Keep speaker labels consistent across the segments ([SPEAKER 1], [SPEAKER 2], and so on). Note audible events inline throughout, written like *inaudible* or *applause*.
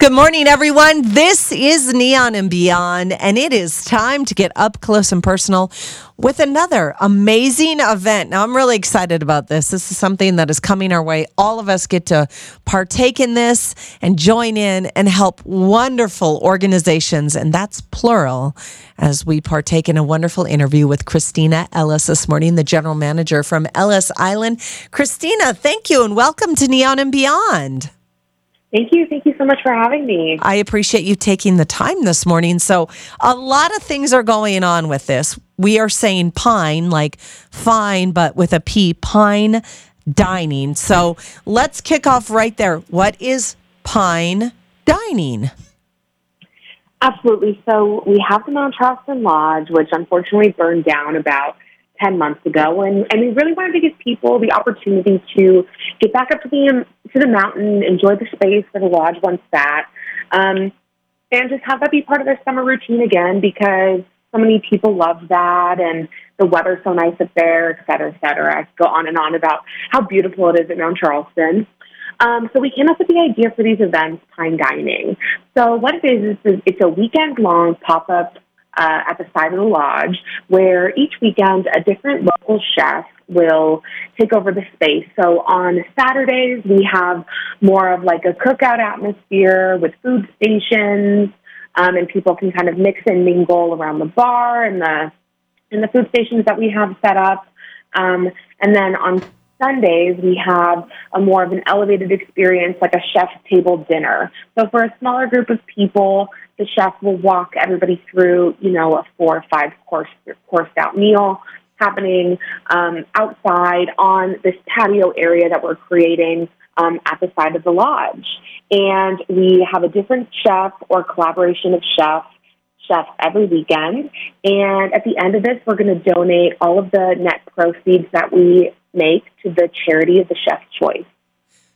[SPEAKER 1] Good morning, everyone. This is Neon and Beyond, and it is time to get up close and personal with another amazing event. Now, I'm really excited about this. This is something that is coming our way. All of us get to partake in this and join in and help wonderful organizations, and that's plural, as we partake in a wonderful interview with Christina Ellis this morning, the general manager from Ellis Island. Christina, thank you and welcome to Neon and Beyond.
[SPEAKER 2] Thank you. Thank you so much for having me.
[SPEAKER 1] I appreciate you taking the time this morning. So, a lot of things are going on with this. We are saying pine, like fine, but with a P, pine dining. So, let's kick off right there. What is pine dining?
[SPEAKER 2] Absolutely. So, we have the Mount Charleston Lodge, which unfortunately burned down about 10 months ago. And, and we really wanted to give people the opportunity to get back up to the, to the mountain, enjoy the space that the lodge once sat, um, and just have that be part of their summer routine again because so many people love that and the weather's so nice up there, et cetera, et cetera. I could go on and on about how beautiful it is at Mount Charleston. Um, so we came up with the idea for these events, Pine Dining. So what it is is it's a weekend long pop up uh, at the side of the lodge, where each weekend a different local chef will take over the space. So on Saturdays, we have more of like a cookout atmosphere with food stations, um, and people can kind of mix and mingle around the bar and the and the food stations that we have set up. Um, and then on Sundays, we have a more of an elevated experience, like a chef's table dinner. So for a smaller group of people, the chef will walk everybody through, you know, a four or five course coursed out meal happening um, outside on this patio area that we're creating um, at the side of the lodge. And we have a different chef or collaboration of chefs chefs every weekend. And at the end of this, we're going to donate all of the net proceeds that we make to the charity of the chef's choice.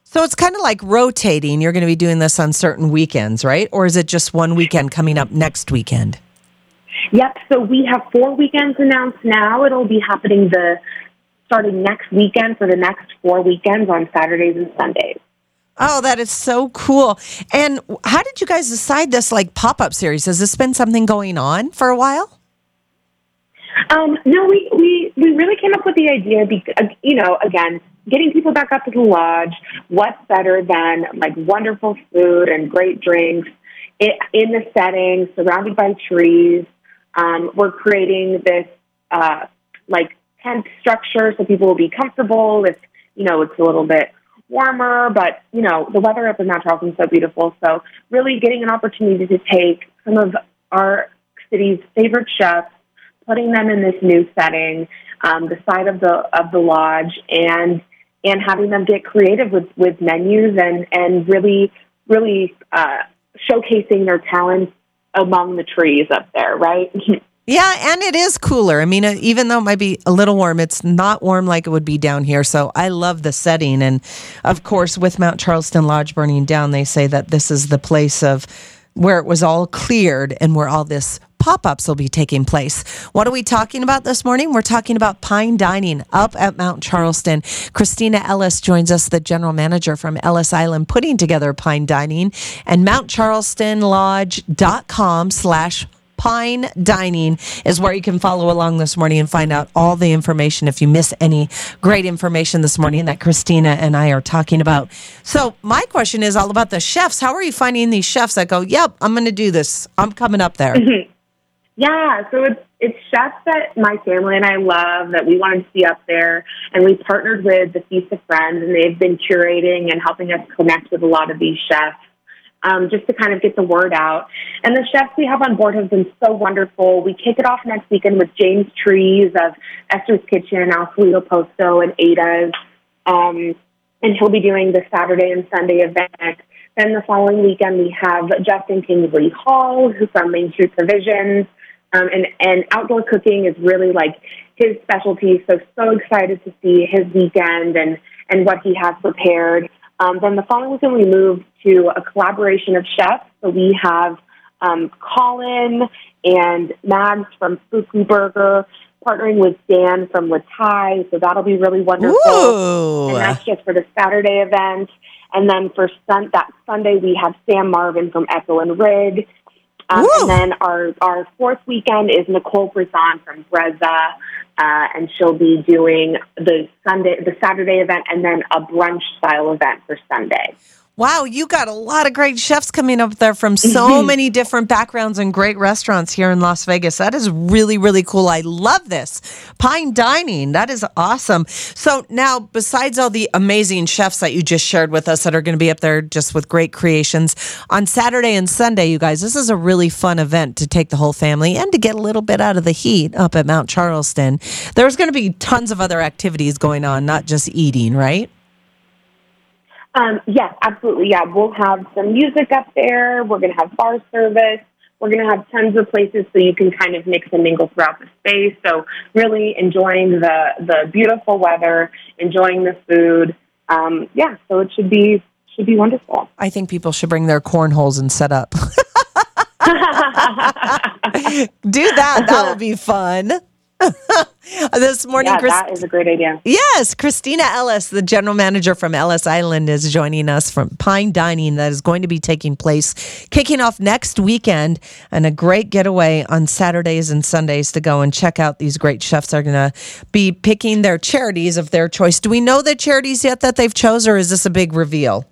[SPEAKER 1] So it's kind of like rotating. You're going to be doing this on certain weekends, right? Or is it just one weekend coming up next weekend?
[SPEAKER 2] Yep. So we have four weekends announced now. It'll be happening the starting next weekend for the next four weekends on Saturdays and Sundays.
[SPEAKER 1] Oh, that is so cool. And how did you guys decide this like pop up series? Has this been something going on for a while?
[SPEAKER 2] Um, no, we, we, we really came up with the idea, because, you know, again, getting people back up to the lodge, what's better than like wonderful food and great drinks in the setting, surrounded by trees. Um, we're creating this uh, like tent structure so people will be comfortable. If you know it's a little bit warmer, but you know the weather up in Mount Charleston is so beautiful. So really getting an opportunity to take some of our city's favorite chefs, putting them in this new setting, um, the side of the of the lodge, and and having them get creative with, with menus and, and really, really uh, showcasing their talents among the trees up there, right? *laughs*
[SPEAKER 1] Yeah, and it is cooler. I mean, uh, even though it might be a little warm, it's not warm like it would be down here. So I love the setting. And of course, with Mount Charleston Lodge burning down, they say that this is the place of where it was all cleared and where all this pop ups will be taking place. What are we talking about this morning? We're talking about Pine Dining up at Mount Charleston. Christina Ellis joins us, the general manager from Ellis Island, putting together Pine Dining and MountCharlestonLodge.com slash Pine Dining is where you can follow along this morning and find out all the information if you miss any great information this morning that Christina and I are talking about. So, my question is all about the chefs. How are you finding these chefs that go, Yep, I'm going to do this? I'm coming up there. Mm-hmm.
[SPEAKER 2] Yeah, so it's it's chefs that my family and I love that we wanted to see up there, and we partnered with the Feast of Friends, and they've been curating and helping us connect with a lot of these chefs. Um, just to kind of get the word out. And the chefs we have on board have been so wonderful. We kick it off next weekend with James Trees of Esther's Kitchen, Al Solito Posto, and Ada's. Um, and he'll be doing the Saturday and Sunday event. Then the following weekend, we have Justin Kingsley Hall, who's from Main Street Provisions. Um, and, and outdoor cooking is really like his specialty. So, so excited to see his weekend and, and what he has prepared. Um, then the following weekend, we move to a collaboration of chefs. So we have um, Colin and Mags from Spooky Burger partnering with Dan from Latai. So that'll be really wonderful.
[SPEAKER 1] Ooh.
[SPEAKER 2] And that's just for the Saturday event. And then for sun- that Sunday, we have Sam Marvin from Echo and Rig. Um, and then our, our fourth weekend is Nicole Brisson from Brezza, uh, and she'll be doing the Sunday, the Saturday event, and then a brunch style event for Sunday.
[SPEAKER 1] Wow, you got a lot of great chefs coming up there from so mm-hmm. many different backgrounds and great restaurants here in Las Vegas. That is really, really cool. I love this. Pine dining, that is awesome. So, now, besides all the amazing chefs that you just shared with us that are going to be up there just with great creations, on Saturday and Sunday, you guys, this is a really fun event to take the whole family and to get a little bit out of the heat up at Mount Charleston. There's going to be tons of other activities going on, not just eating, right?
[SPEAKER 2] Um, yes, absolutely. Yeah, we'll have some music up there. We're going to have bar service. We're going to have tons of places so you can kind of mix and mingle throughout the space. So really enjoying the the beautiful weather, enjoying the food. Um, yeah, so it should be should be wonderful.
[SPEAKER 1] I think people should bring their cornholes and set up. *laughs* *laughs* Do that. That would be fun. *laughs* this morning,
[SPEAKER 2] yeah,
[SPEAKER 1] Chris-
[SPEAKER 2] that is a great idea.
[SPEAKER 1] yes, Christina Ellis, the general manager from Ellis Island, is joining us from Pine Dining that is going to be taking place, kicking off next weekend, and a great getaway on Saturdays and Sundays to go and check out these great chefs are going to be picking their charities of their choice. Do we know the charities yet that they've chose, or is this a big reveal?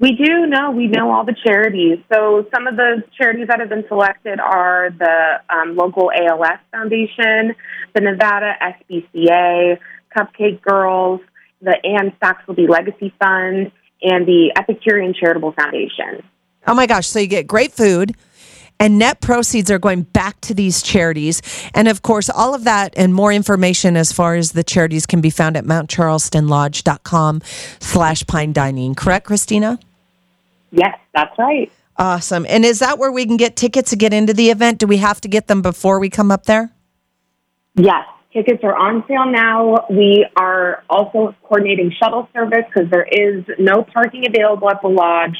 [SPEAKER 2] We do know, we know all the charities. So some of the charities that have been selected are the um, local ALS Foundation, the Nevada SPCA, Cupcake Girls, the Anne Saxelby Legacy Fund, and the Epicurean Charitable Foundation.
[SPEAKER 1] Oh my gosh. So you get great food. And net proceeds are going back to these charities. And of course, all of that and more information as far as the charities can be found at mountcharlestonlodge.com slash pine dining. Correct, Christina?
[SPEAKER 2] Yes, that's right.
[SPEAKER 1] Awesome. And is that where we can get tickets to get into the event? Do we have to get them before we come up there?
[SPEAKER 2] Yes, tickets are on sale now. We are also coordinating shuttle service because there is no parking available at the lodge.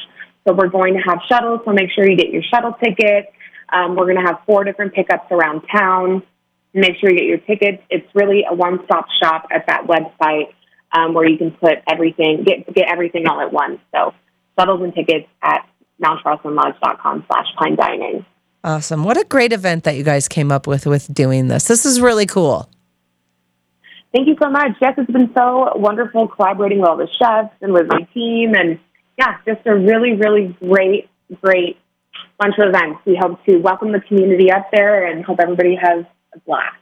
[SPEAKER 2] So we're going to have shuttles, so make sure you get your shuttle ticket. Um, we're going to have four different pickups around town. Make sure you get your tickets. It's really a one-stop shop at that website um, where you can put everything, get get everything all at once. So shuttles and tickets at MountCharlestonLodge.com slash Pine Dining.
[SPEAKER 1] Awesome. What a great event that you guys came up with with doing this. This is really cool.
[SPEAKER 2] Thank you so much. Yes, it's been so wonderful collaborating with all the chefs and with my team. And yeah, just a really, really great, great bunch of events. We hope to welcome the community up there and hope everybody has a blast.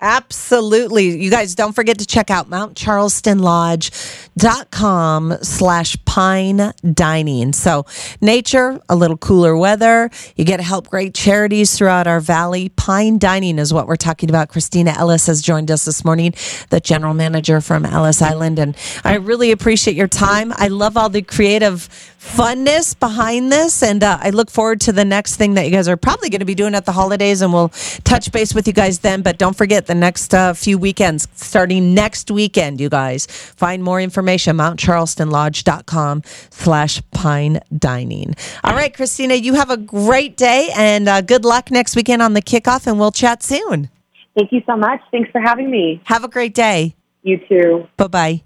[SPEAKER 1] Absolutely. You guys don't forget to check out Mount Charleston mountcharlestonlodge.com slash pine dining. So nature, a little cooler weather. You get to help great charities throughout our valley. Pine dining is what we're talking about. Christina Ellis has joined us this morning, the general manager from Ellis Island. And I really appreciate your time. I love all the creative funness behind this. And uh, I look forward to the next thing that you guys are probably going to be doing at the holidays. And we'll touch base with you guys then. But don't forget the next uh, few weekends, starting next weekend, you guys. Find more information, mountcharlestonlodge.com slash pine dining. All right, Christina, you have a great day and uh, good luck next weekend on the kickoff. And we'll chat soon.
[SPEAKER 2] Thank you so much. Thanks for having me.
[SPEAKER 1] Have a great day.
[SPEAKER 2] You too.
[SPEAKER 1] Bye bye.